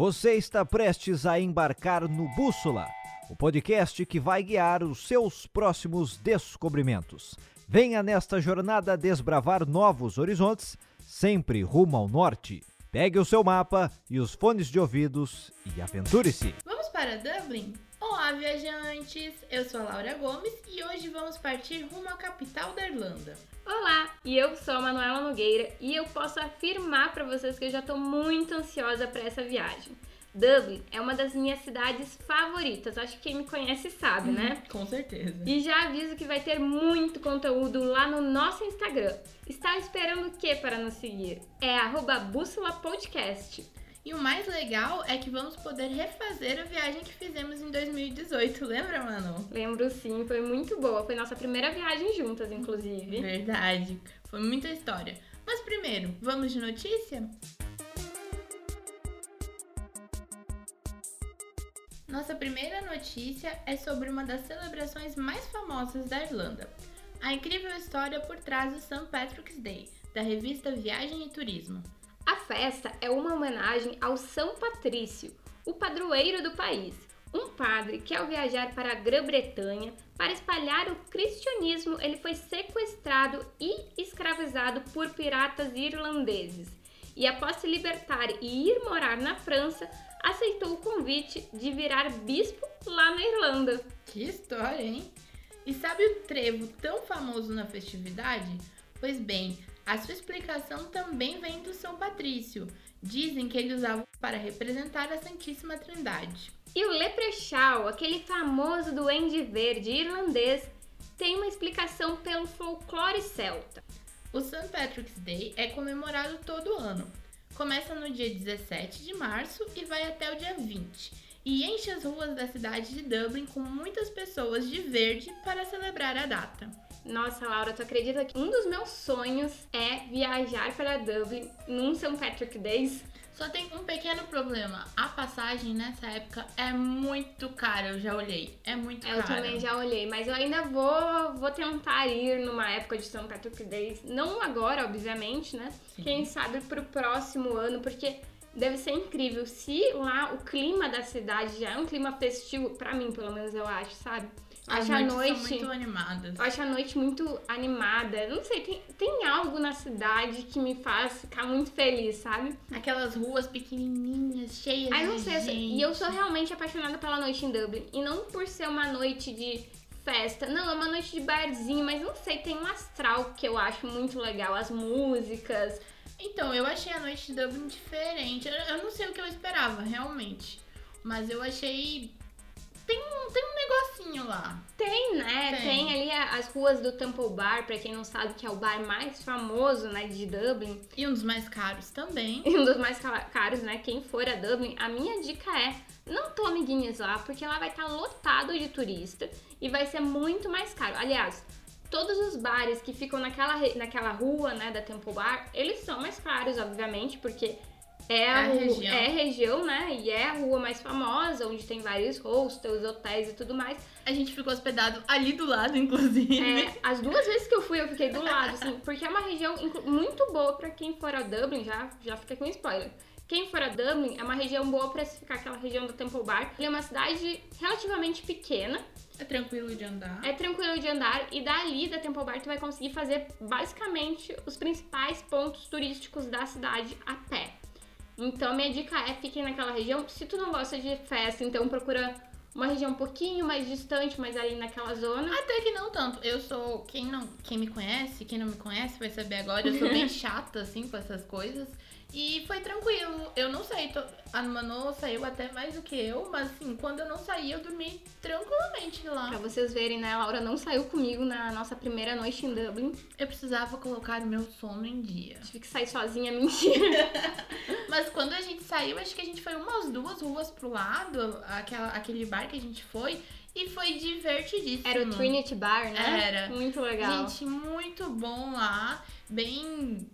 Você está prestes a embarcar no Bússola, o podcast que vai guiar os seus próximos descobrimentos. Venha nesta jornada desbravar novos horizontes, sempre rumo ao norte. Pegue o seu mapa e os fones de ouvidos e aventure-se. Vamos para Dublin? Olá, viajantes! Eu sou a Laura Gomes e hoje vamos partir rumo à capital da Irlanda. Olá, e eu sou a Manuela Nogueira e eu posso afirmar para vocês que eu já estou muito ansiosa para essa viagem. Dublin é uma das minhas cidades favoritas, acho que quem me conhece sabe, né? Com certeza. E já aviso que vai ter muito conteúdo lá no nosso Instagram. Está esperando o que para nos seguir? É arroba Bússola Podcast. E o mais legal é que vamos poder refazer a viagem que fizemos em 2018, lembra, Manu? Lembro sim, foi muito boa. Foi nossa primeira viagem juntas, inclusive. Verdade, foi muita história. Mas primeiro, vamos de notícia? Nossa primeira notícia é sobre uma das celebrações mais famosas da Irlanda. A incrível história por trás do St. Patrick's Day, da revista Viagem e Turismo. Festa é uma homenagem ao São Patrício, o padroeiro do país, um padre que ao viajar para a Grã-Bretanha para espalhar o cristianismo, ele foi sequestrado e escravizado por piratas irlandeses. E após se libertar e ir morar na França, aceitou o convite de virar bispo lá na Irlanda. Que história, hein? E sabe o trevo tão famoso na festividade? Pois bem, a sua explicação também vem do São Patrício. Dizem que ele usava para representar a Santíssima Trindade. E o Leprechaun, aquele famoso duende verde irlandês, tem uma explicação pelo folclore celta. O St. Patrick's Day é comemorado todo ano. Começa no dia 17 de março e vai até o dia 20, e enche as ruas da cidade de Dublin com muitas pessoas de verde para celebrar a data. Nossa, Laura, tu acredita que um dos meus sonhos é viajar para Dublin num St. Patrick Days? Só tem um pequeno problema. A passagem nessa época é muito cara, eu já olhei. É muito cara. Eu também já olhei, mas eu ainda vou, vou tentar ir numa época de St. Patrick Days. Não agora, obviamente, né? Sim. Quem sabe pro próximo ano, porque deve ser incrível. Se lá o clima da cidade já é um clima festivo, pra mim, pelo menos eu acho, sabe? Acho a noite. muito animadas. Eu acho a noite muito animada. Não sei, tem, tem algo na cidade que me faz ficar muito feliz, sabe? Aquelas ruas pequenininhas, cheias Ai, não de eu sei- gente. e eu sou realmente apaixonada pela noite em Dublin. E não por ser uma noite de festa, não, é uma noite de barzinho, mas não sei, tem um astral que eu acho muito legal, as músicas. Então, eu achei a noite de Dublin diferente. Eu não sei o que eu esperava, realmente. Mas eu achei. Tem um, tem um negocinho lá. Tem, né? Tem. Tem, ali as ruas do Temple Bar, pra quem não sabe, que é o bar mais famoso, né, de Dublin. E um dos mais caros também. E um dos mais ca- caros, né? Quem for a Dublin, a minha dica é não tome guinness lá, porque lá vai estar lotado de turista e vai ser muito mais caro. Aliás, todos os bares que ficam naquela, naquela rua, né, da Temple Bar, eles são mais caros, obviamente, porque é a, a região. é a região, né? E é a rua mais famosa, onde tem vários hostels, hotéis e tudo mais. A gente ficou hospedado ali do lado, inclusive. É, as duas vezes que eu fui, eu fiquei do lado, assim, porque é uma região muito boa pra quem for a Dublin, já, já fica aqui um spoiler. Quem for a Dublin é uma região boa pra se ficar aquela região do Temple Bar. Ele é uma cidade relativamente pequena, É tranquilo de andar. é tranquilo de andar e dali da Temple Bar tu vai conseguir fazer basicamente os principais pontos turísticos da cidade a pé. Então minha dica é fiquem naquela região. Se tu não gosta de festa, então procura uma região um pouquinho mais distante, mas ali naquela zona. Até que não tanto. Eu sou. Quem, não, quem me conhece, quem não me conhece vai saber agora. Eu sou bem chata, assim, com essas coisas. E foi tranquilo. Eu não sei. tô- a Manu saiu até mais do que eu, mas assim, quando eu não saí, eu dormi tranquilamente lá. Pra vocês verem, né? A Laura não saiu comigo na nossa primeira noite em Dublin. Eu precisava colocar o meu sono em dia. Tive que sair sozinha, mentira. Mas quando a gente saiu, acho que a gente foi umas duas ruas pro lado, aquela, aquele bar que a gente foi, e foi divertidíssimo. Era o Trinity Bar, né? Era. Muito legal. Gente, muito bom lá. Bem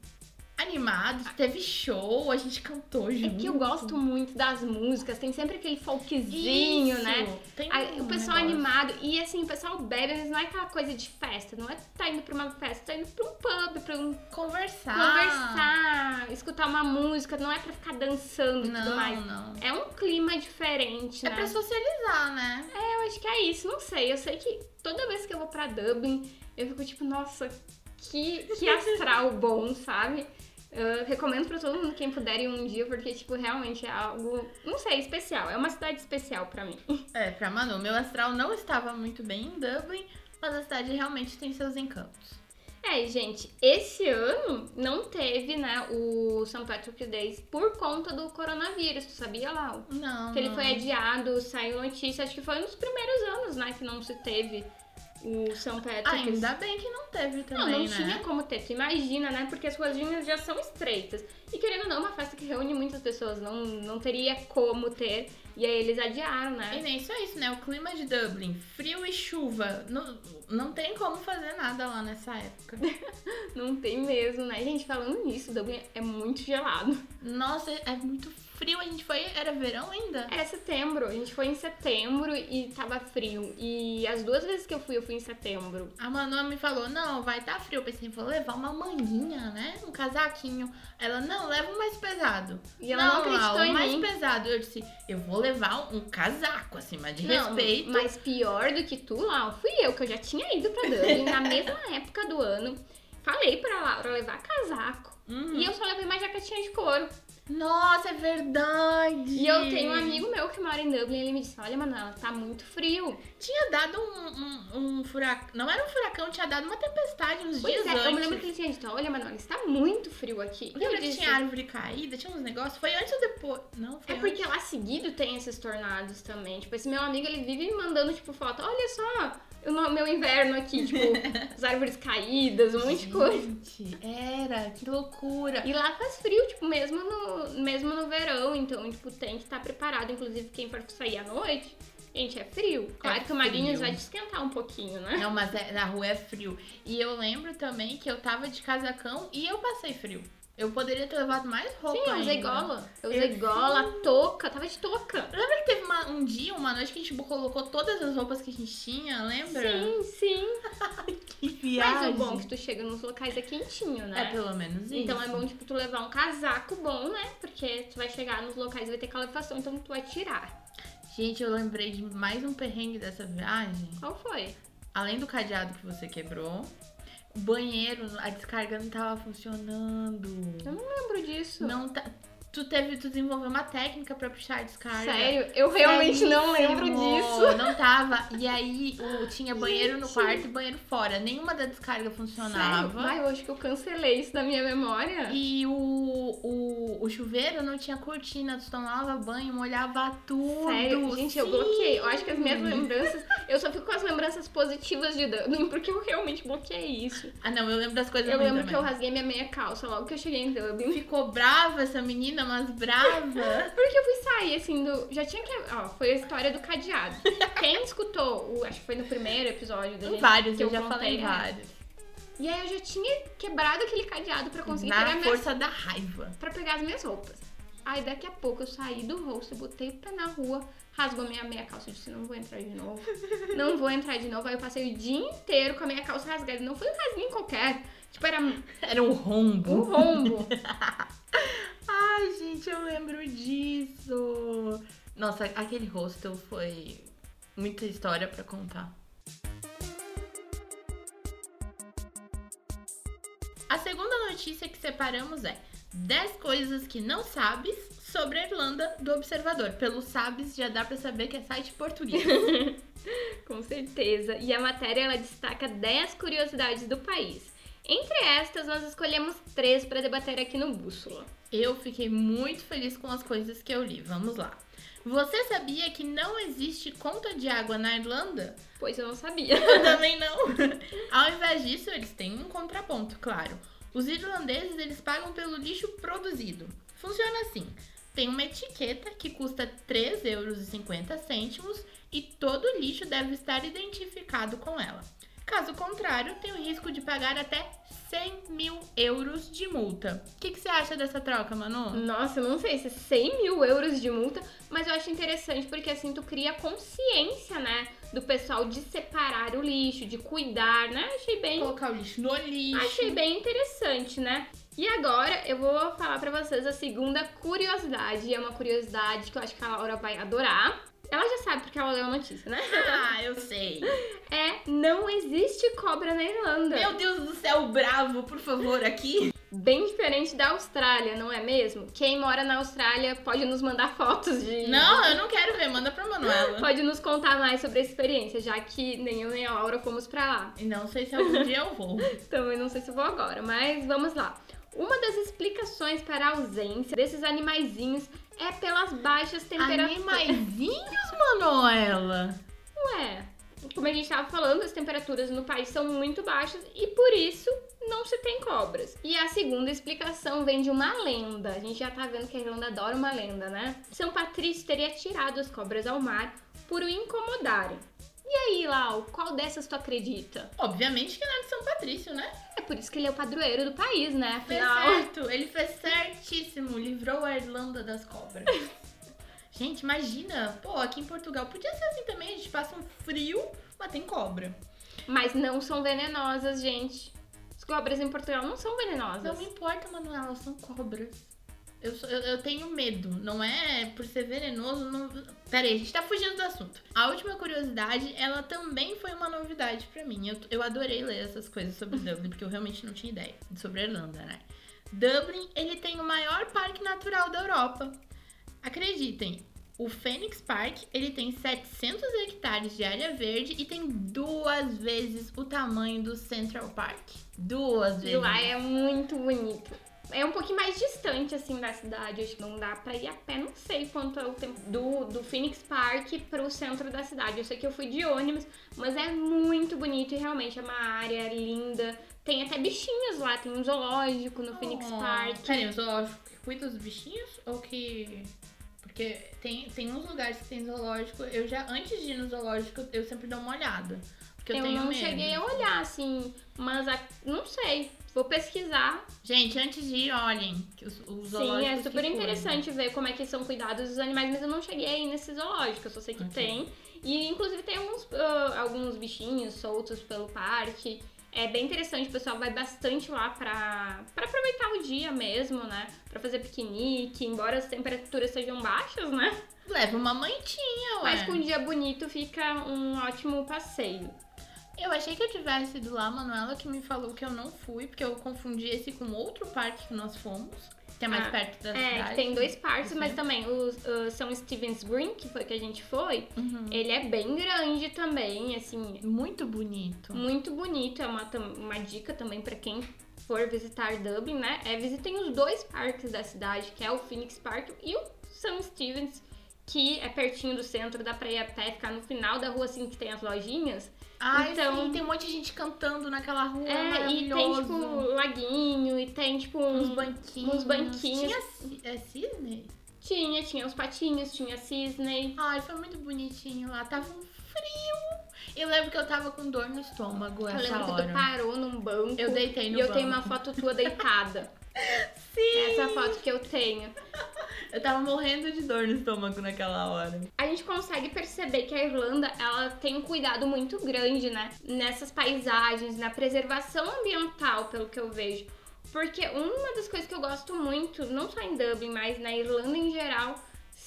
animados, teve show, a gente cantou junto. É que eu gosto muito das músicas, tem sempre aquele folkzinho, Isso, né? Tem Aí, um o pessoal negócio. animado. E assim, o pessoal bebe, mas não é aquela coisa de festa. Não é tá indo pra uma festa, tá indo pra um pub, pra um Conversar. conversar, escutar uma música. Não é pra ficar dançando e tudo mais. não. É um clima diferente, É né? pra socializar, né? Eu acho que é isso, não sei. Eu sei que toda vez que eu vou pra Dublin, eu fico tipo, nossa, que, que astral bom, sabe? Eu recomendo pra todo mundo quem puder ir um dia, porque, tipo, realmente é algo, não sei, especial. É uma cidade especial pra mim. É, pra Manu. Meu astral não estava muito bem em Dublin, mas a cidade realmente tem seus encantos. É, gente, esse ano não teve, né, o St. Patrick's Day por conta do coronavírus, tu sabia, Lau? Não. Que ele foi adiado, saiu notícia, acho que foi um dos primeiros anos, né, que não se teve o St. Patrick's. Ainda bem que não teve Não, também, não né? tinha como ter. Tu imagina, né? Porque as ruazinhas já são estreitas. E querendo ou não, uma festa que reúne muitas pessoas não, não teria como ter. E aí eles adiaram, E né? nem só isso, né? O clima de Dublin, frio e chuva. Não, não tem como fazer nada lá nessa época. Não tem mesmo, né? Gente, falando nisso, Dublin é muito gelado. Nossa, é muito frio. A gente foi. Era verão ainda? É setembro. A gente foi em setembro e tava frio. E as duas vezes que eu fui, eu fui em setembro. A Manu me falou: não, vai estar frio. Eu pensei, vou levar uma manguinha, né? Um casaquinho. Ela, não, leva o mais pesado. E ela não, acreditou Lau, em o mais mim. pesado. Eu disse, eu vou levar um casaco acima de Não, respeito. mas pior do que tu, lá, fui eu, que eu já tinha ido pra Dublin na mesma época do ano. Falei pra Laura levar casaco. Uhum. E eu só levei uma jaquetinha de couro. Nossa, é verdade. E eu tenho um amigo meu que mora em Dublin e ele me disse: Olha, Manuela, tá muito frio. Tinha dado um, um, um furacão. Não era um furacão, tinha dado uma tempestade uns Pois dias é, antes. eu me lembro que ele tinha dito: Olha, Manuela, está muito frio aqui. Lembra que disse: tinha árvore caída, tinha uns negócios? Foi antes ou depois? Não, foi É porque antes. lá seguido tem esses tornados também. Tipo, esse meu amigo ele vive me mandando, tipo, foto: Olha só, o no- meu inverno aqui, tipo, as árvores caídas, um monte de coisa. Gente, era, que loucura. E lá faz frio, tipo, mesmo no, mesmo no verão, então, tipo, tem que estar preparado. Inclusive, quem for sair à noite, gente, é frio. Claro É que o Marinhos frio. vai te esquentar um pouquinho, né? Não, mas é- na rua é frio. E eu lembro também que eu tava de casacão e eu passei frio. Eu poderia ter levado mais roupa Sim, eu usei ainda. gola. Eu Eu usei gola, touca, tava de touca. Lembra que teve uma- um dia, uma noite que a gente colocou todas as roupas que a gente tinha, lembra? Sim, sim. Que Mas viagem. o bom é que tu chega nos locais é quentinho, É né? pelo menos isso. Então é bom, tipo, tu levar um casaco bom, né? Porque tu vai chegar nos locais e vai ter calefação, então tu vai tirar. Gente, eu lembrei de mais um perrengue dessa viagem. Qual foi? Além do cadeado que você quebrou, o banheiro, a descarga não tava funcionando. Eu não lembro disso. Não tá. Tu teve, tu desenvolveu uma técnica pra puxar a descarga. Sério? Eu realmente não lembro disso. Não tava. E aí o, tinha banheiro no quarto e banheiro fora. Nenhuma da descarga Sério? funcionava. Ai, eu acho que eu cancelei isso da minha memória. E o, o, o chuveiro não tinha cortina, tu tomava banho, molhava tudo. Sério, gente, eu Sim. bloqueei. Eu acho que as minhas lembranças. Eu só fico com as lembranças positivas de Dublin, porque eu realmente bloqueei isso. Ah, não, eu lembro das coisas Eu lembro que eu também. rasguei minha meia calça logo que eu cheguei em Dublin. Ficou brava essa menina, mas brava. Porque eu fui sair, assim, do. Já tinha que. Ó, foi a história do cadeado. Quem escutou, o, acho que foi no primeiro episódio da gente, vários, que eu eu já contei, falei né? vários. E aí eu já tinha quebrado aquele cadeado pra conseguir pegar Na minhas, força da raiva. pra pegar as minhas roupas. Aí daqui a pouco eu saí do rosto, botei o pé na rua, rasgou minha meia calça. Eu disse, não vou entrar de novo. Não vou entrar de novo. Aí eu passei o dia inteiro com a minha calça rasgada. Não foi um rasguinho qualquer. Tipo, era um Era um rombo. rombo. Ai, gente, eu lembro disso. Nossa, aquele hostel foi muita história pra contar. A segunda notícia que separamos é 10 coisas que não sabes sobre a Irlanda do Observador. Pelo sabes já dá pra saber que é site português. Com certeza. E a matéria ela destaca 10 curiosidades do país. Entre estas, nós escolhemos três para debater aqui no Bússola. Eu fiquei muito feliz com as coisas que eu li. Vamos lá. Você sabia que não existe conta de água na Irlanda? Pois eu não sabia. Eu também não. Ao invés disso, eles têm um contraponto, claro. Os irlandeses, eles pagam pelo lixo produzido. Funciona assim. Tem uma etiqueta que custa 3,50 euros e todo lixo deve estar identificado com ela. Caso contrário, tem o risco de pagar até 100 mil euros de multa. O que, que você acha dessa troca, Manu? Nossa, eu não sei se é 100 mil euros de multa, mas eu acho interessante porque assim tu cria consciência, né? Do pessoal de separar o lixo, de cuidar, né? Achei bem. Colocar o lixo no lixo. Achei bem interessante, né? E agora eu vou falar pra vocês a segunda curiosidade. É uma curiosidade que eu acho que a Laura vai adorar. Ela já sabe porque ela leu a notícia, né? Ah, eu sei. É, não existe cobra na Irlanda. Meu Deus do céu, bravo, por favor, aqui. Bem diferente da Austrália, não é mesmo? Quem mora na Austrália pode nos mandar fotos de. Não, eu não quero ver, manda pra Manuela. Pode nos contar mais sobre a experiência, já que nem eu nem a Laura fomos pra lá. E não sei se algum dia eu vou. Também não sei se vou agora, mas vamos lá. Uma das explicações para a ausência desses animaizinhos é pelas baixas temperaturas. Animaizinhos, Manuela? Ué, como a gente estava falando, as temperaturas no país são muito baixas e por isso não se tem cobras. E a segunda explicação vem de uma lenda. A gente já tá vendo que a Irlanda adora uma lenda, né? São Patrício teria tirado as cobras ao mar por o incomodarem. E aí, Lau, qual dessas tu acredita? Obviamente que não é de São Patrício, né? É por isso que ele é o padroeiro do país, né? Fez Afinal. certo, ele fez certíssimo, livrou a Irlanda das cobras. gente, imagina, pô, aqui em Portugal podia ser assim também, a gente passa um frio, mas tem cobra. Mas não são venenosas, gente. As cobras em Portugal não são venenosas. Não me importa, Manuela, são cobras. Eu, eu, eu tenho medo, não é por ser venenoso. Não... Pera aí, a gente tá fugindo do assunto. A última curiosidade, ela também foi uma novidade pra mim. Eu, eu adorei ler essas coisas sobre Dublin, porque eu realmente não tinha ideia sobre a Irlanda, né? Dublin, ele tem o maior parque natural da Europa. Acreditem, o Phoenix Park, ele tem 700 hectares de área verde e tem duas vezes o tamanho do Central Park. Duas vezes. lá é muito bonito. É um pouquinho mais distante, assim, da cidade. Acho que não dá pra ir a pé. Não sei quanto é o tempo do, do Phoenix Park pro centro da cidade. Eu sei que eu fui de ônibus, mas é muito bonito e realmente é uma área linda. Tem até bichinhos lá. Tem um zoológico no Phoenix Oh, Park. Peraí, um zoológico que cuida dos bichinhos ou que. Porque tem, tem uns lugares que tem zoológico. Eu já, antes de ir no zoológico, eu sempre dou uma olhada. Porque eu, eu não medo. cheguei a olhar, assim, mas a- não sei. Vou pesquisar. Gente, antes de ir, olhem. Os, os Sim, é super interessante ver como é que são cuidados os animais, mas eu não cheguei aí nesse zoológico, eu só sei que Ok. tem. E inclusive tem alguns, ah, alguns bichinhos soltos pelo parque. É bem interessante, o pessoal vai bastante lá pra, pra aproveitar o dia mesmo, né? Pra fazer piquenique, embora as temperaturas sejam baixas, né? Leva uma mantinha, ué. Mas com um dia bonito fica um ótimo passeio. Eu achei que eu tivesse ido lá, Manuela, que me falou que eu não fui, porque eu confundi esse com outro parque que nós fomos, que é mais Ah, perto da É, cidade. que tem dois parques, mas Sim. também o ah, São Stephen's Green, que foi que a gente foi, Uhum. ele é bem grande também, assim, Muito bonito. Muito bonito, é uma, uma dica também pra quem for visitar Dublin, né? É visitem os dois parques da cidade, que é o Phoenix Park e o St. Stephen's, que é pertinho do centro, dá pra ir a pé, ficar no final da rua assim que tem as lojinhas. Ai, Então- sim, tem um monte de gente cantando naquela rua, É, e tem tipo laguinho, e tem tipo uns um... banquinhos. uns banquinhos. Tinha é cisne? Tinha, tinha os patinhos, tinha cisne. Ai, foi muito bonitinho lá. Tava um frio. Eu lembro que eu tava com dor no estômago Eu essa lembro que hora. tu parou num banco. Eu deitei no E eu tenho banco. uma foto tua deitada. Sim! Essa é foto que eu tenho. Eu tava morrendo de dor no estômago naquela hora. a gente consegue perceber que a Irlanda ela tem um cuidado muito grande, né? Nessas paisagens, na preservação ambiental, pelo que eu vejo. Porque uma das coisas que eu gosto muito, não só em Dublin, mas na Irlanda em geral,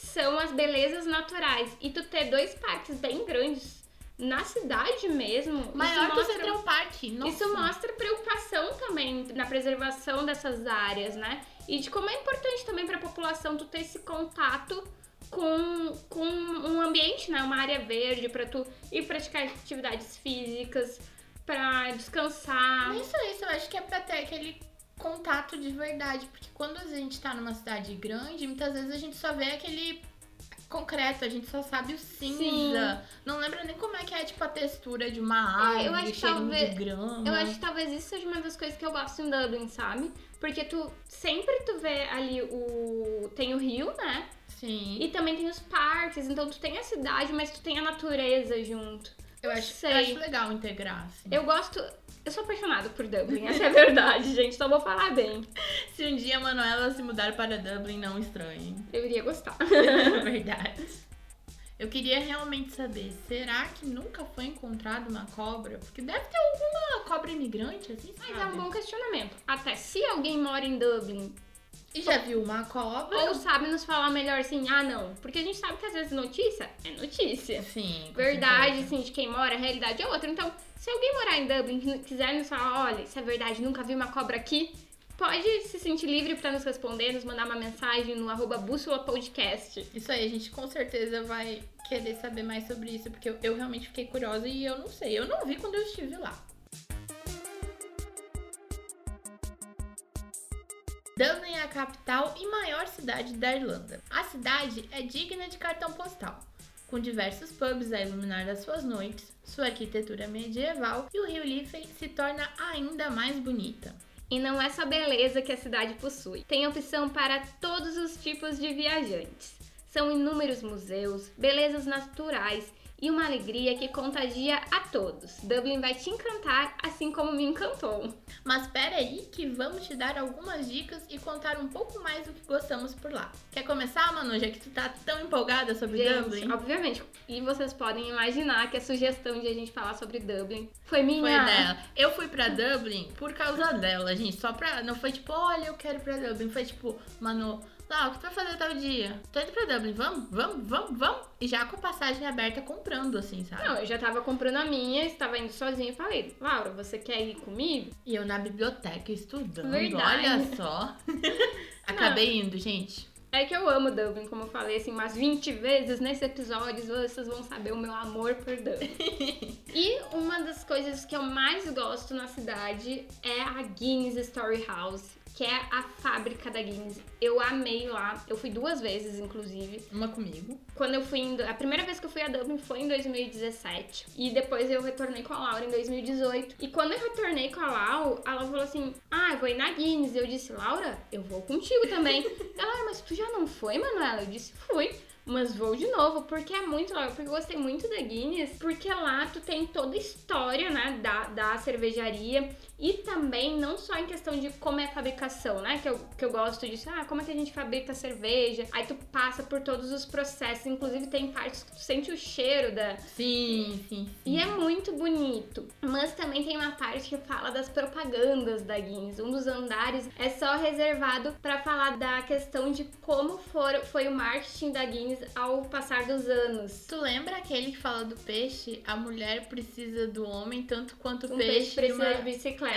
são as belezas naturais. E tu ter dois parques bem grandes na cidade mesmo. Maior isso que o mostra- Central Park. Nossa. isso mostra preocupação também na preservação dessas áreas, né? E de como é importante também para a população tu ter esse contato com, com um ambiente, né? Uma área verde para tu ir praticar atividades físicas, para descansar. Isso, isso. Eu acho que é pra ter aquele contato de verdade. Porque quando a gente tá numa cidade grande, muitas vezes a gente só vê aquele concreto, a gente só sabe o cinza. Não lembra nem como é que é, tipo, a textura de uma árvore, eu acho que talvez- de grama. Eu acho que talvez isso seja uma das coisas que eu gosto em Dublin, sabe? Porque tu sempre tu vê ali o tem o rio, né? Sim. E também tem os parques, então tu tem a cidade, mas tu tem a natureza junto. Eu acho, eu acho legal integrar, assim. Eu gosto. Eu sou apaixonada por Dublin, essa é a verdade, gente. Só vou falar bem. Se um dia a Manuela se mudar para Dublin, não estranhe. Eu iria gostar. Verdade. Eu queria realmente saber, será que nunca foi encontrada uma cobra? Porque deve ter alguma cobra imigrante, assim, sabe? Mas é um bom questionamento. Até se alguém mora em Dublin E já viu uma cobra? ou sabe nos falar melhor assim, ah, não. Porque a gente sabe que às vezes notícia é notícia. Sim. Verdade, assim, de quem mora, a realidade é outra. Então, se alguém morar em Dublin e quiser nos falar, olha, isso é verdade, nunca vi uma cobra aqui, pode se sentir livre pra nos responder, nos mandar uma mensagem no arroba bússola podcast. Isso aí, a gente com certeza vai querer saber mais sobre isso, porque eu, eu realmente fiquei curiosa e eu não sei. Eu não vi quando eu estive lá. Dublin é a capital e maior cidade da Irlanda. A cidade é digna de cartão postal, com diversos pubs a iluminar as suas noites, sua arquitetura medieval e o rio Liffey se torna ainda mais bonita. E não é só beleza que a cidade possui. Tem opção para todos os tipos de viajantes. São inúmeros museus, belezas naturais e uma alegria que contagia a todos. Dublin vai te encantar, assim como me encantou. Mas espera aí que vamos te dar algumas dicas e contar um pouco mais do que gostamos por lá. Quer começar, Manu, já que tu tá tão empolgada sobre Dublin? Gente, obviamente. E vocês podem imaginar que a sugestão de a gente falar sobre Dublin foi minha. Foi dela. Eu fui pra Dublin por causa dela, gente. Só pra. Não foi tipo, olha, eu quero ir pra Dublin. Foi tipo, Manu, lá, o que tu vai fazer tal dia? Tô indo pra Dublin, vamos, vamos, vamos, vamos. E já com a passagem aberta comprando, assim, sabe? Não, eu já tava comprando a minha, estava indo sozinha e falei, Laura, você quer ir comigo? E eu na biblioteca estudando. Verdade. Olha só. Acabei indo, gente. É que eu amo Dublin, como eu falei assim, umas 20 vezes nesse episódio, vocês vão saber o meu amor por Dublin. e uma das coisas que eu mais gosto na cidade é a Guinness Story House, que é a fábrica da Guinness. Eu amei lá, eu fui duas vezes, inclusive. Uma comigo. Quando eu fui indo, a primeira vez que eu fui a Dublin foi em 2017 e depois eu retornei com a Laura em 2018. E quando eu retornei com a Lau, ela falou assim: "Ah, eu vou ir na Guinness". Eu disse: "Laura, eu vou contigo também". ela: "Ah, mas tu já não foi, Manuela?". Eu disse: "Fui". Mas vou de novo, porque é muito legal, porque eu gostei muito da Guinness, porque lá tu tem toda a história, né, da, da cervejaria e também não só em questão de como é a fabricação, né, que eu, que eu gosto disso, ah, como é que a gente fabrica a cerveja, aí tu passa por todos os processos, inclusive tem partes que tu sente o cheiro da... Sim, sim, sim. E é muito bonito, mas também tem uma parte que fala das propagandas da Guinness, um dos andares é só reservado para falar da questão de como for, foi o marketing da Guinness ao passar dos anos. Tu lembra aquele que fala do peixe? A mulher precisa do homem tanto quanto o Um peixe, peixe precisa uma- de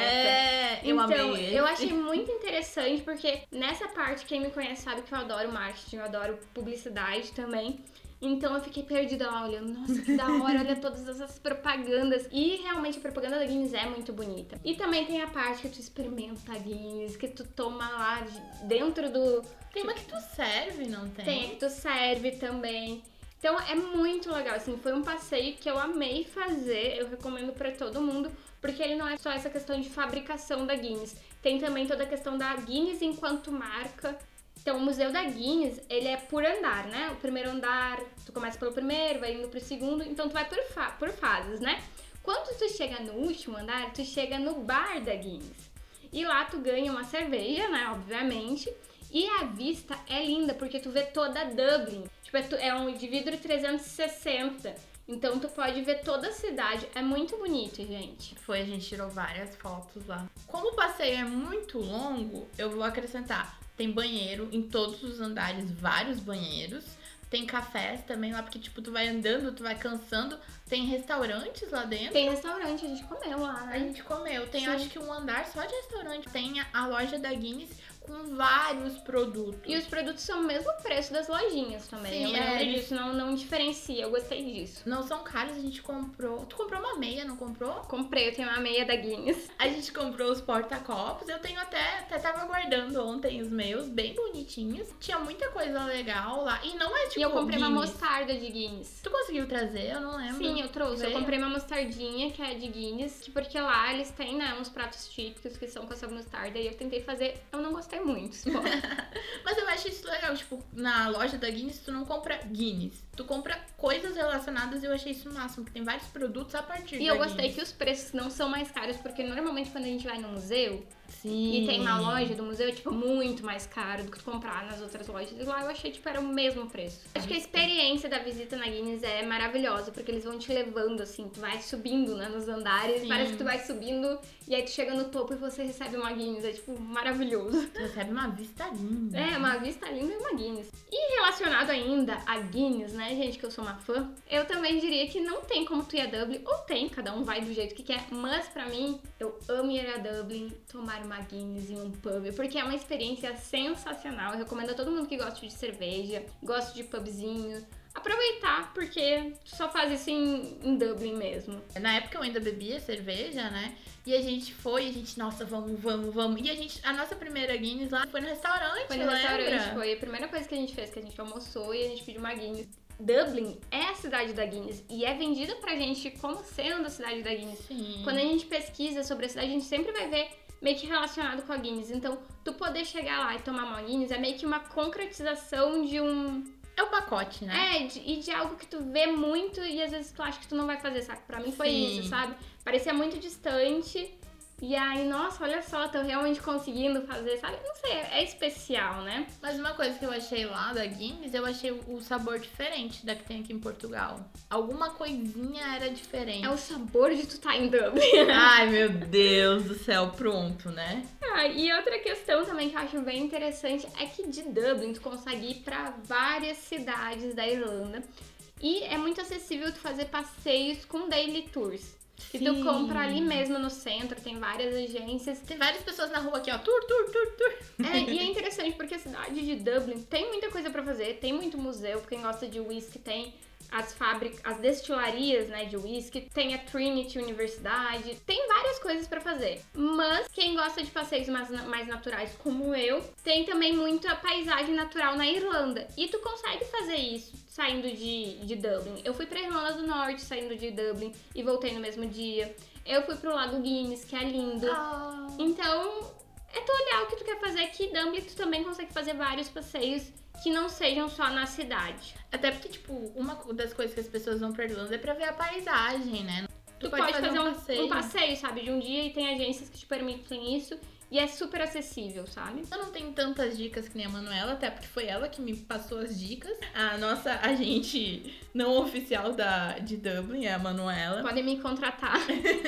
É, eu então, amei eu achei muito interessante porque nessa parte, quem me conhece sabe que eu adoro marketing, eu adoro publicidade também. Então eu fiquei perdida lá olhando, nossa, que da hora, olha todas essas propagandas. E realmente a propaganda da Guinness é muito bonita. E também tem a parte que tu experimenta a Guinness, que tu toma lá de- dentro do. Tem uma que tu serve, não tem? Tem a que tu serve também. Então é muito legal, assim, foi um passeio que eu amei fazer, eu recomendo pra todo mundo, porque ele não é só essa questão de fabricação da Guinness, tem também toda a questão da Guinness enquanto marca. Então, o Museu da Guinness, ele é por andar, né? O primeiro andar, tu começa pelo primeiro, vai indo pro segundo, então tu vai por, fa- por fases, né? Quando tu chega no último andar, tu chega no bar da Guinness. E lá tu ganha uma cerveja, né? Obviamente. E a vista é linda, porque tu vê toda Dublin. Tipo, é, é um de vidro 360. Então tu pode ver toda a cidade. É muito bonito, gente. Foi, a gente tirou várias fotos lá. Como o passeio é muito longo, eu vou acrescentar. Tem banheiro em todos os andares, vários banheiros. Tem cafés também lá, porque tipo, tu vai andando, tu vai cansando. Tem restaurantes lá dentro. Tem restaurante, a gente comeu lá, A né? gente comeu. Tem Sim. acho que um andar só de restaurante. Tem a- a loja da Guinness com vários produtos. E os produtos são o mesmo preço das lojinhas também. Sim, eu é, lembro eles- disso, não, não diferencia. Eu gostei disso. Não são caros, a gente comprou. Tu comprou uma meia, não comprou? Comprei, eu tenho uma meia da Guinness. A gente comprou os porta-copos. Eu tenho até, até tava guardando ontem os meus, bem bonitinhos. Tinha muita coisa legal lá. E não é tipo. e eu comprei uma Guinness. mostarda de Guinness. Tu conseguiu trazer? Eu não lembro. Sim, eu trouxe. Eu comprei uma mostardinha que é de Guinness, que porque lá eles têm, né, uns pratos típicos que são com essa mostarda e eu tentei fazer, eu não gostei. Gostei muito. Mas eu acho isso legal, tipo, na loja da Guinness tu não compra Guinness. Tu compra coisas relacionadas e eu achei isso o máximo, porque tem vários produtos a partir E eu gostei Guinness. que os preços não são mais caros, porque normalmente quando a gente vai no museu Sim. e tem uma loja do museu, tipo muito mais caro do que tu comprar nas outras lojas. E lá eu achei, tipo, era o mesmo preço. Acho que a experiência da visita na Guinness é maravilhosa, porque eles vão te levando, assim, tu vai subindo, né, nos andares, Sim. parece que tu vai subindo e aí tu chega no topo e você recebe uma Guinness. É, tipo, maravilhoso. Tu recebe uma vista linda. É, uma vista linda e uma Guinness. E relacionado ainda a Guinness, né, gente, que eu sou uma fã, eu também diria que não tem como tu ir a Dublin, ou tem, cada um vai do jeito que quer, mas pra mim, eu amo ir a Dublin, tomar uma Guinness em um pub, porque é uma experiência sensacional. Eu recomendo a todo mundo que gosta de cerveja, gosta de pubzinho, aproveitar, porque tu só faz isso em, em Dublin mesmo. Na época eu ainda bebia cerveja, né? E a gente foi, a gente, nossa, vamos, vamos, vamos. E a gente, a nossa primeira Guinness lá foi no restaurante, Foi no lembra? restaurante, foi a primeira coisa que a gente fez, que a gente almoçou e a gente pediu uma Guinness. Dublin é a cidade da Guinness e é vendida pra gente como sendo a cidade da Guinness. Sim. Quando a gente pesquisa sobre a cidade, a gente sempre vai ver meio que relacionado com a Guinness. Então, tu poder chegar lá e tomar uma Guinness é meio que uma concretização de um. É o pacote, né? É, de- e de algo que tu vê muito e às vezes tu acha que tu não vai fazer, sabe? Pra mim foi Sim. isso, sabe? Parecia muito distante. E aí, nossa, olha só, tô realmente conseguindo fazer, sabe? Não sei, é especial, né? Mas uma coisa que eu achei lá da Guinness, eu achei o sabor diferente da que tem aqui em Portugal. Alguma coisinha era diferente. É o sabor de tu tá em Dublin. Ai, meu Deus do céu, pronto, né? Ah, e outra questão também que eu acho bem interessante é que de Dublin tu consegue ir pra várias cidades da Irlanda e é muito acessível tu fazer passeios com daily tours. Que tu compra ali mesmo no centro, tem várias agências. Tem várias pessoas na rua aqui, ó. Tur, tur, tur, tur. É, e é interessante porque a cidade de Dublin tem muita coisa pra fazer, tem muito museu, quem gosta de whisky tem as fábricas, as destilarias, né, de whisky, tem a Trinity Universidade, tem várias coisas pra fazer. Mas quem gosta de passeios mais, mais naturais como eu, tem também muita paisagem natural na Irlanda. E tu consegue fazer isso saindo de, de Dublin. Eu fui pra Irlanda do Norte saindo de Dublin e voltei no mesmo dia. Eu fui pro Lago Guinness, que é lindo. Ah. Então, é tu olhar o que tu quer fazer que Dublin tu também consegue fazer vários passeios que não sejam só na cidade. Até porque, tipo, uma das coisas que as pessoas vão pra Irlanda é pra ver a paisagem, né? Tu, pode, fazer, um, um passeio, sabe, de um dia e tem agências que te permitem isso e é super acessível, sabe? Eu não tenho tantas dicas que nem a Manuela, até porque foi ela que me passou as dicas. A nossa agente não oficial da, de Dublin é a Manuela. Podem me contratar.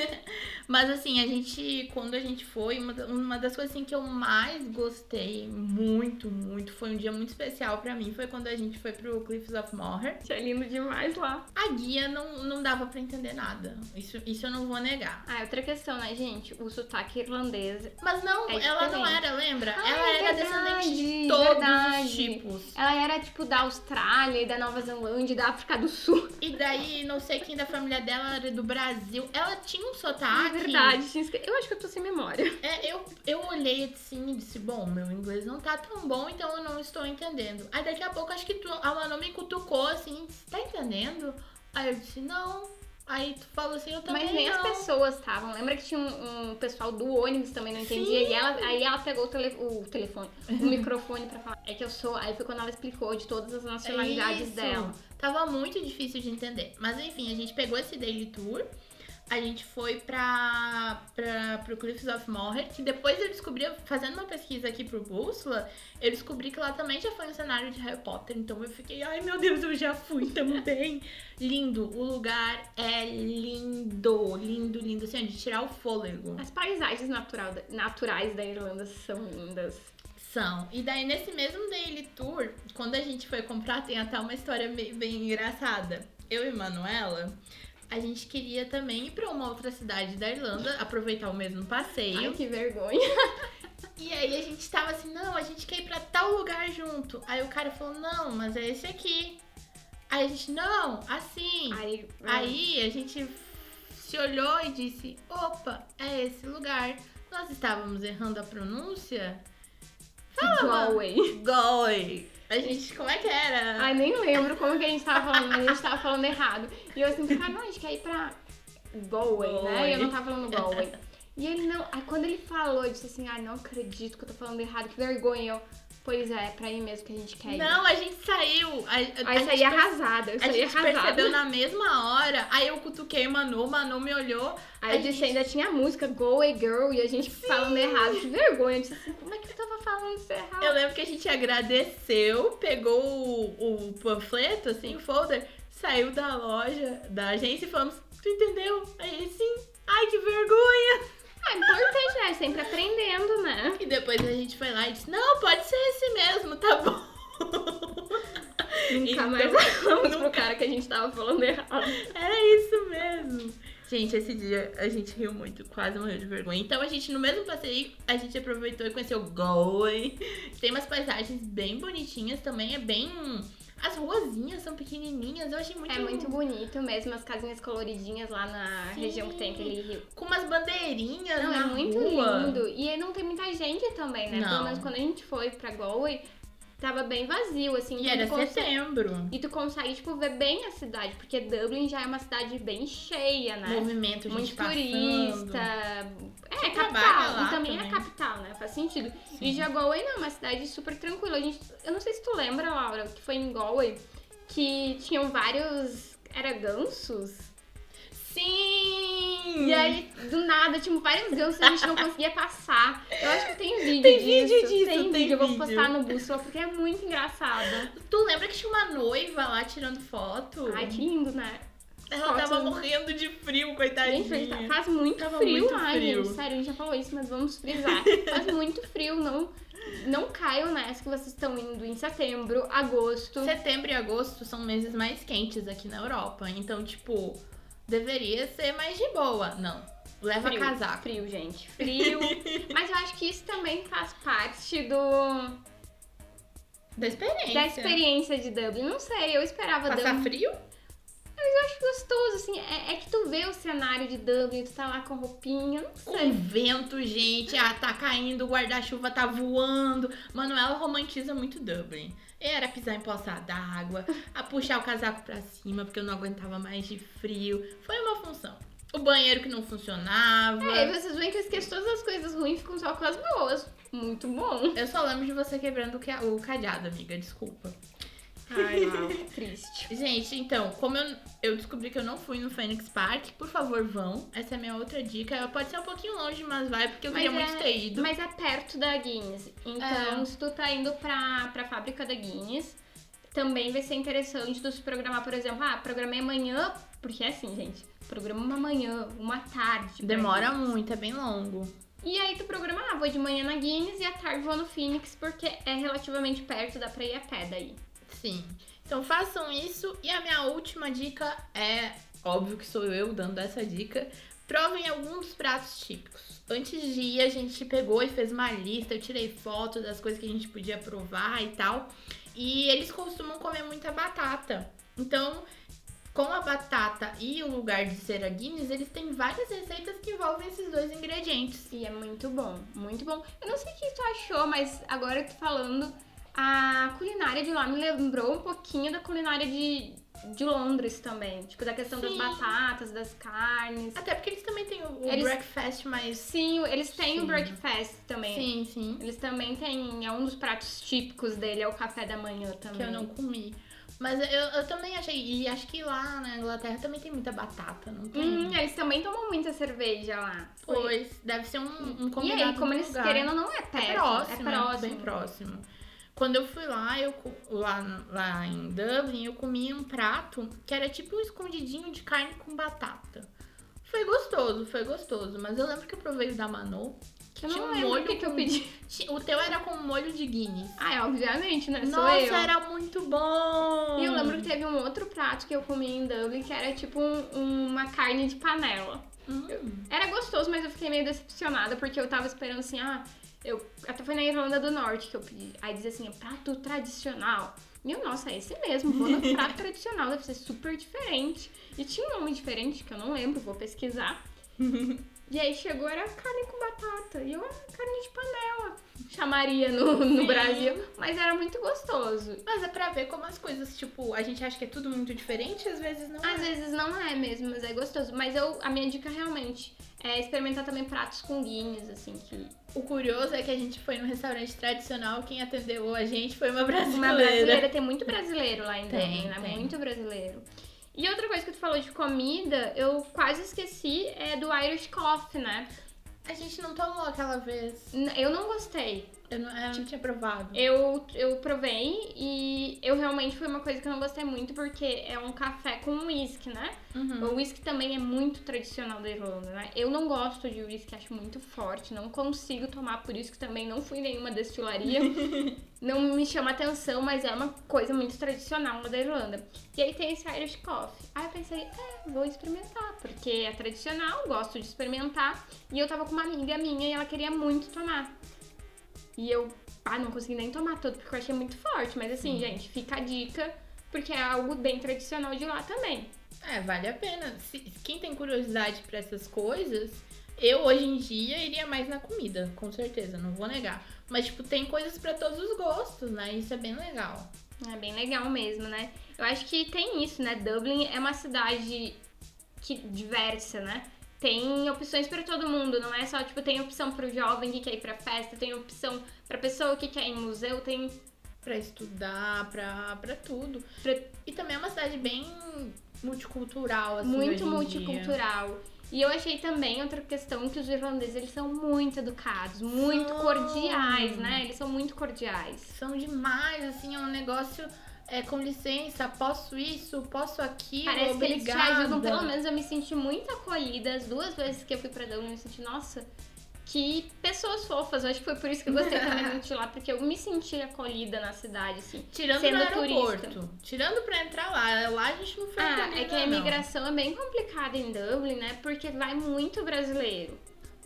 Mas assim, a gente, quando a gente foi, uma, uma das coisas assim, que eu mais gostei muito, muito, foi um dia muito especial pra mim, foi quando a gente foi pro Cliffs of Moher. É lindo demais lá. A guia não, não dava pra entender nada. Isso, isso eu não vou negar. Ah, outra questão, né, gente? O sotaque irlandês. Mas não, É ela não era, lembra? Ah, ela é era verdade, descendente de todos verdade. os tipos. Ela era tipo da Austrália e da Nova Zelândia e da África do Sul. E daí, não sei quem da família dela era do Brasil. Ela tinha um É sotaque. Verdade. Eu acho que eu tô sem memória. É, eu, eu olhei assim e disse, bom, meu inglês não tá tão bom, então eu não estou entendendo. Aí daqui a pouco acho que tu, a Manu me cutucou assim, disse, tá entendendo? Aí eu disse, não. Aí tu falou assim, eu também Mas nem não. as pessoas estavam. Lembra que tinha um, um pessoal do ônibus também não entendia? E ela, aí ela pegou o, tele- o telefone, o microfone pra falar. É que eu sou. Aí foi quando ela explicou de todas as nacionalidades Isso. dela. Tava muito difícil de entender. Mas enfim, a gente pegou esse daily tour. A gente foi pra, pra, pro Cliffs of Moher, que depois eu descobri, fazendo uma pesquisa aqui pro Bússola, eu descobri que lá também já foi um cenário de Harry Potter. Então eu fiquei, ai meu Deus, eu já fui também. lindo, o lugar é lindo, lindo, lindo, assim, de tirar o fôlego. As paisagens natural, naturais da Irlanda são lindas. São. E daí, nesse mesmo daily tour, quando a gente foi comprar, tem até uma história bem, bem engraçada. Eu e Manuela, a gente queria também ir pra uma outra cidade da Irlanda, aproveitar o mesmo passeio. Ai, que vergonha. E aí a gente tava assim, não, a gente quer ir pra tal lugar junto. Aí o cara falou, não, mas é esse aqui. Aí a gente, não, assim. Aí, Aí a gente se olhou e disse: opa, é esse lugar. Nós estávamos errando a pronúncia? Galway. Galway. A gente, como é que era? Ai, nem lembro como que a gente tava falando, mas a gente tava falando errado. E eu assim, cara, não, a gente quer ir pra Galway, né? E eu não tava falando Galway. E ele não. Aí quando ele falou, eu disse assim, ai, não acredito que eu tô falando errado, que vergonha. Eu, pois é, é pra ir mesmo que a gente quer ir. Não, a gente saiu. A, a, Aí a eu saí gente arrasada, eu A saí gente arrasada. percebeu na mesma hora. Aí eu cutuquei Manu, Manu me olhou. Aí a eu disse, gente- ainda tinha a música Go Away Girl e a gente falando errado, que vergonha. Eu disse assim, como é que eu tava isso errado? Eu lembro que a gente agradeceu, pegou o, o panfleto, assim, o folder, saiu da loja, da agência e falamos, tu entendeu? Aí ele, sim. Ai, que vergonha! Ah, importante, né? Sempre aprendendo, né? E depois a gente foi lá e disse, não, pode ser esse mesmo, tá bom. Nunca Então, mais falamos pro nunca- cara que a gente tava falando errado. Era isso mesmo. Gente, esse dia a gente riu muito, quase morreu de vergonha. Então a gente, no mesmo passeio, a gente aproveitou e conheceu Galway. Tem umas paisagens bem bonitinhas também, é bem... As ruazinhas são pequenininhas, eu achei muito... É muito bonito mesmo, as casinhas coloridinhas lá na Sim. região que tem aquele rio. Com umas bandeirinhas Não, na é muito rua. lindo. E não tem muita gente também, né? Não. Pelo menos quando a gente foi pra Galway, tava bem vazio, assim. E era consegue- setembro. E tu consegue, tipo, ver bem a cidade, porque Dublin já é uma cidade bem cheia, né? Movimento, gente Muito turista. É, Quem capital. E também, também. é capital, né? Faz sentido. Sim. E já Galway não, é uma cidade super tranquila. A gente, eu não sei se tu lembra, Laura, que foi em Galway que tinham vários. Era gansos? Sim! E aí, do nada, tinha vários gansos e a gente não conseguia passar. Eu acho que tem vídeo Tem disso. vídeo disso, Tem tem vídeo. Eu vou vídeo. postar no Bússola porque é muito engraçado. Tu lembra que tinha uma noiva lá tirando foto? Ai, que lindo, né? Ela foto. tava morrendo de frio, coitadinha. Gente, faz muito Tava frio muito lá, frio. gente. Sério, a gente já falou isso, mas vamos frisar. faz muito frio, não, não caiam nessa que vocês estão indo em setembro, agosto. Setembro e agosto são meses mais quentes aqui na Europa. Então, tipo, deveria ser mais de boa. Não. Leva Frio, casaco. Frio, gente. Frio. mas eu acho que isso também faz parte do Da experiência. da experiência de Dublin. Não sei, eu esperava Passar Dublin. frio? Eu acho gostoso, assim. É, é que tu vê o cenário de Dublin, tu tá lá com roupinha, não Com sei. vento, gente. Ah, tá caindo, o guarda-chuva tá voando. Manuela romantiza muito Dublin. Era pisar em poça d'água, a puxar o casaco pra cima, porque eu não aguentava mais de frio. Foi uma função. O banheiro que não funcionava. É, e vocês veem que eu esqueço todas as coisas ruins ficam só com as boas. Muito bom. Eu só lembro de você quebrando o cadeado, amiga. Desculpa. Ai, não, triste. Gente, então, como eu, eu descobri que eu não fui no Phoenix Park, por favor, vão. Essa é a minha outra dica. Pode ser um pouquinho longe, mas vai, porque eu Mas queria é- muito ter ido. Mas é perto da Guinness. Então, É. se tu tá indo pra, pra fábrica da Guinness, também vai ser interessante tu se programar, por exemplo, ah, programei amanhã, porque é assim, gente, programa uma manhã, uma tarde. Demora muito, é bem longo. E aí tu programa, ah, vou de manhã na Guinness e à tarde vou no Phoenix, porque é relativamente perto, dá pra ir a pé daí. Sim. Então façam isso. E a minha última dica é, óbvio que sou eu dando essa dica. Provem alguns pratos típicos. Antes de ir, a gente pegou e fez uma lista. Eu tirei foto das coisas que a gente podia provar e tal. E eles costumam comer muita batata. Então, com a batata e o lugar de ser a Guinness, eles têm várias receitas que envolvem esses dois ingredientes. E é muito bom, muito bom. Eu não sei o que tu achou, mas agora tô falando, a culinária de lá me lembrou um pouquinho da culinária de, de Londres também. Tipo, da questão das Sim. batatas, das carnes. Até porque eles também têm o, o Eles- breakfast mais. Sim, eles têm o Sim. breakfast também. Sim, sim. Eles também têm, é um dos pratos típicos dele, é o café da manhã também. que eu não comi. Mas eu, eu também achei, e acho que lá na Inglaterra também tem muita batata, não tem? Hum, eles também tomam muita cerveja lá. Pois, deve ser um, um E combinado aí, como eles lugar. querendo não é perto, é próximo, é próximo. bem próximo. Quando eu fui lá, eu lá, lá em Dublin, eu comi um prato que era tipo um escondidinho de carne com batata. Foi gostoso, foi gostoso. Mas eu lembro que eu provei o da Manu. Que Eu tinha não um molho que, eu pedi. O teu era com molho de Guinness. Ah, é, obviamente, né? Sou Nossa, eu. era muito bom! E eu lembro que teve um outro prato que eu comi em Dublin que era tipo um- uma carne de panela. Hum. Era gostoso, mas eu fiquei meio decepcionada porque eu tava esperando assim, ah, eu até foi na Irlanda do Norte que eu pedi. Aí dizia assim, prato tradicional. E eu, nossa, é esse mesmo, vou no prato tradicional, deve ser super diferente. E tinha um nome diferente que eu não lembro, vou pesquisar. E aí chegou, era carne com batata. E eu, ah, carne de panela. Chamaria no, no. Brasil. Mas era muito gostoso. Mas é pra ver como as coisas, tipo, a gente acha que é tudo muito diferente, às vezes não Às é. vezes não é mesmo, mas é gostoso. Mas eu, a minha dica realmente é experimentar também pratos com guinhos, assim, que O curioso é que a gente foi num restaurante tradicional, quem atendeu a gente foi uma Uma brasileira. brasileira, tem muito brasileiro lá em Tem, né? Muito brasileiro. E outra coisa que tu falou de comida, eu quase esqueci, é do Irish Coffee, né? A gente não tomou aquela vez. Eu não gostei. Eu não, eu não tinha provado. Eu, eu provei e eu realmente foi uma coisa que eu não gostei muito, porque é um café com uísque, né? Uhum. O uísque também é muito tradicional da Irlanda, né? Eu não gosto de uísque, acho muito forte, não consigo tomar, por isso que também não fui em nenhuma destilaria. não me chama atenção, mas é uma coisa muito tradicional da Irlanda. E aí tem esse Irish Coffee. Aí eu pensei, é, vou experimentar, porque é tradicional, gosto de experimentar. E eu tava com uma amiga minha e ela queria muito tomar. E eu, ah, não consegui nem tomar todo, porque eu achei muito forte. Mas assim, gente, fica a dica, porque é algo bem tradicional de lá também. É, vale a pena. Se, quem tem curiosidade pra essas coisas, eu hoje em dia iria mais na comida, com certeza, não vou negar. Mas, tipo, tem coisas pra todos os gostos, né? Isso é bem legal. É bem legal mesmo, né? Eu acho que tem isso, né? Dublin é uma cidade que diversa, né? Tem opções pra todo mundo, não é só, tipo, tem opção pro jovem que quer ir pra festa, tem opção pra pessoa que quer ir em museu, tem Pra estudar, pra, pra tudo. pra E também é uma cidade bem multicultural, assim, muito multicultural. E eu achei também outra questão que os irlandeses, eles são muito educados, muito São. cordiais, né? Eles são muito cordiais. dia. São demais, assim, é um negócio... É, com licença, posso isso, posso aquilo, Parece que eles te obrigada. ajudam, pelo menos eu me senti muito acolhida. As duas vezes que eu fui pra Dublin, eu me senti, nossa, que pessoas fofas. Eu acho que foi por isso que eu gostei também muito de lá, porque eu me senti acolhida na cidade, assim. Tirando sendo no aeroporto. turista. Tirando pra entrar lá. Lá a gente não foi Ah, é que a não. imigração é bem complicada em Dublin, né? Porque vai muito brasileiro.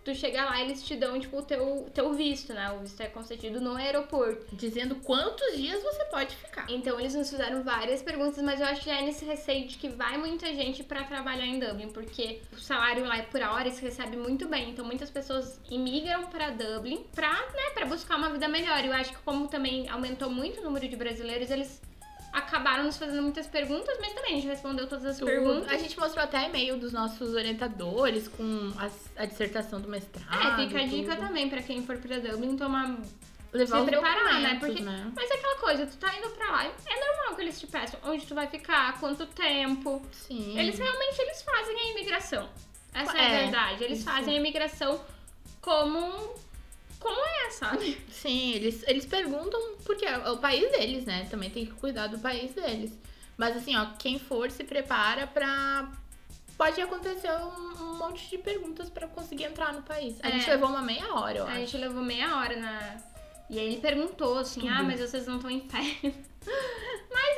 Tu chega lá, eles te dão, tipo, o teu, teu visto, né? O visto é concedido no aeroporto. Dizendo quantos dias você pode ficar. Então eles nos fizeram várias perguntas, mas eu acho que é nesse receio de que vai muita gente pra trabalhar em Dublin, porque o salário lá é por hora e se recebe muito bem. Então muitas pessoas imigram pra Dublin pra, né, pra buscar uma vida melhor. E eu acho que como também aumentou muito o número de brasileiros, eles acabaram nos fazendo muitas perguntas, mas também a gente respondeu todas as Tudo. perguntas. A gente mostrou até e-mail dos nossos orientadores com as- a, dissertação do mestrado. É, fica a dica tudo. também pra quem for pra Dublin tomar Levar se preparar, né? Porque- né? Mas é aquela coisa, tu tá indo pra lá, é normal que eles te peçam onde tu vai ficar, quanto tempo. Sim. Eles realmente eles fazem a imigração. Essa é, a É, verdade. Eles isso. fazem a imigração como como é, sabe? Sim, eles, eles perguntam porque é o país deles, né? Também tem que cuidar do país deles. Mas assim, ó, quem for se prepara pra. Pode acontecer um, um monte de perguntas pra conseguir entrar no país. A É. gente levou uma meia hora, eu A acho. gente levou meia hora na. E aí ele perguntou assim: Tudo. ah, mas vocês não estão em férias.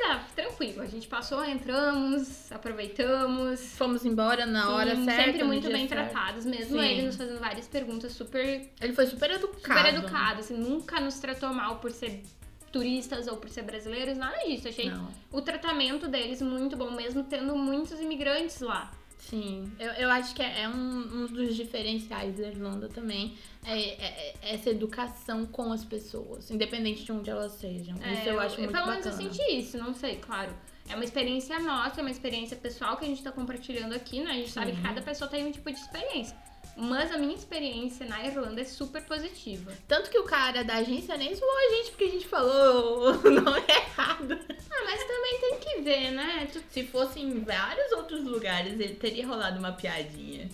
Ah, tranquilo, a gente passou, entramos, aproveitamos. Fomos embora na hora Sim, certa. Sempre muito bem certo. tratados, mesmo Sim. ele nos fazendo várias perguntas super Ele foi super educado. super educado, assim, nunca nos tratou mal por ser turistas ou por ser brasileiros, nada disso. Achei Não. o tratamento deles muito bom, mesmo tendo muitos imigrantes lá. Sim, eu, eu acho que é, é um, um dos diferenciais da Irlanda também. É, é- é essa educação com as pessoas, independente de onde elas sejam. isso eu acho muito Pelo bacana. menos eu senti isso, não sei, claro. É uma experiência nossa, é uma experiência pessoal que a gente tá compartilhando aqui, né? A gente sabe que Sim. cada pessoa tem um tipo de experiência. Mas a minha experiência na Irlanda é super positiva. Tanto que o cara da agência nem zoou a gente porque a gente falou o nome errado. Ah, mas também tem que ver, né? Tu- Se fosse em vários outros lugares, ele teria rolado uma piadinha.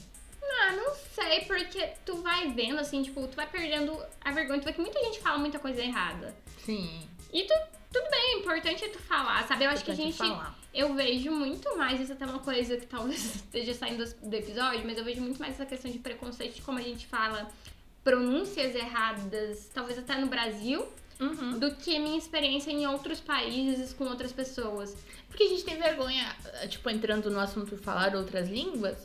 Ah, não sei, porque tu vai vendo, assim, tipo, tu vai perdendo a vergonha. Tu vê que muita gente fala muita coisa errada. Sim. E tu, tudo bem, o importante é tu falar, sabe? Eu acho que a Importante gente. falar. Eu vejo muito mais, isso é até uma coisa que talvez esteja saindo do episódio, mas eu vejo muito mais essa questão de preconceito, de como a gente fala pronúncias erradas, talvez até no Brasil, Uhum. do que minha experiência em outros países com outras pessoas. Porque a gente tem vergonha, tipo, entrando no assunto falar outras línguas,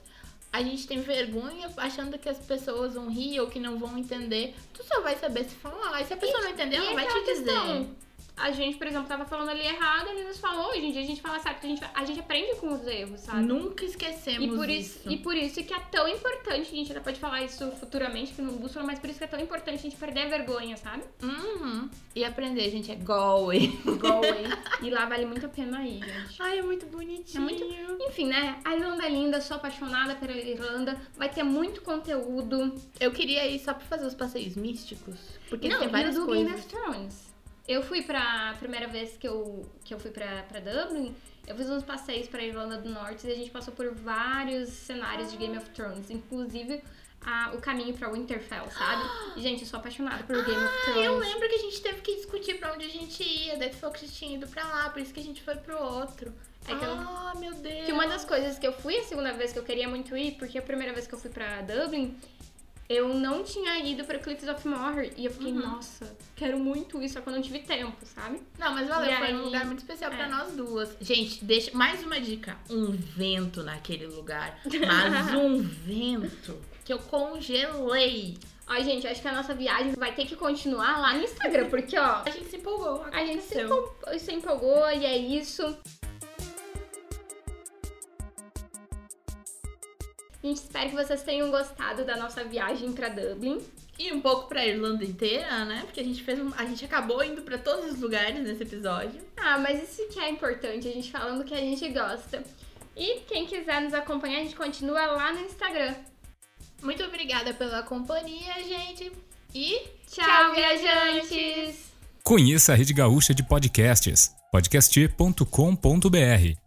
a gente tem vergonha achando que as pessoas vão rir ou que não vão entender. Tu só vai saber se falar. E se a pessoa não entender, ela e vai te dizer. A gente, por exemplo, tava falando ali errado, ele nos falou, hoje em dia a gente fala certo, a gente, a gente aprende com os erros, sabe? Nunca esquecemos E por isso, isso. e por isso que é tão importante, a gente ainda pode falar isso futuramente que no bússola, mas por isso que é tão importante a gente perder a vergonha, sabe? Uhum. E aprender, gente, é Galway. Galway. e lá vale muito a pena ir, gente. Ai, é muito bonitinho. É muito- Enfim, né? A Irlanda é linda, sou apaixonada pela Irlanda. Vai ter muito conteúdo. Eu queria ir só pra fazer os passeios místicos. Porque Não, tem e o várias do coisas. Game of Thrones. Eu fui pra primeira vez que eu, que eu fui pra, pra Dublin, eu fiz uns passeios pra Irlanda do Norte e a gente passou por vários cenários de Game of Thrones, inclusive a- o caminho pra Winterfell, sabe? E, gente, eu sou apaixonada por Game of Ah, Thrones. eu lembro que a gente teve que discutir pra onde a gente ia. Daí tu falou que você tinha ido pra lá, por isso que a gente foi pro outro. É que eu- ah, meu Deus. Que uma das coisas que eu fui a segunda vez que eu queria muito ir, porque a primeira vez que eu fui pra Dublin, eu não tinha ido pra Cliffs of Moher. E eu fiquei, Uhum. nossa, quero muito isso, só que eu não tive tempo, sabe? Não, mas valeu, E foi aí- um lugar muito especial pra é. nós duas. Gente, deixa mais uma dica. Um vento naquele lugar. Mas um vento que eu congelei. Ó, gente, acho que a nossa viagem vai ter que continuar lá no Instagram, porque, ó, A gente se empolgou. a gente se, aconteceu. empol- se empolgou e é isso. A gente espera que vocês tenham gostado da nossa viagem pra Dublin. E um pouco pra Irlanda inteira, né? Porque a gente fez um... A gente acabou indo pra todos os lugares nesse episódio. Ah, mas isso que é importante, a gente falando que a gente gosta. E quem quiser nos acompanhar, a gente continua lá no Instagram. Muito obrigada pela companhia, gente. E Tchau, viajantes! Conheça a Rede Gaúcha de Podcasts, podcast.com.br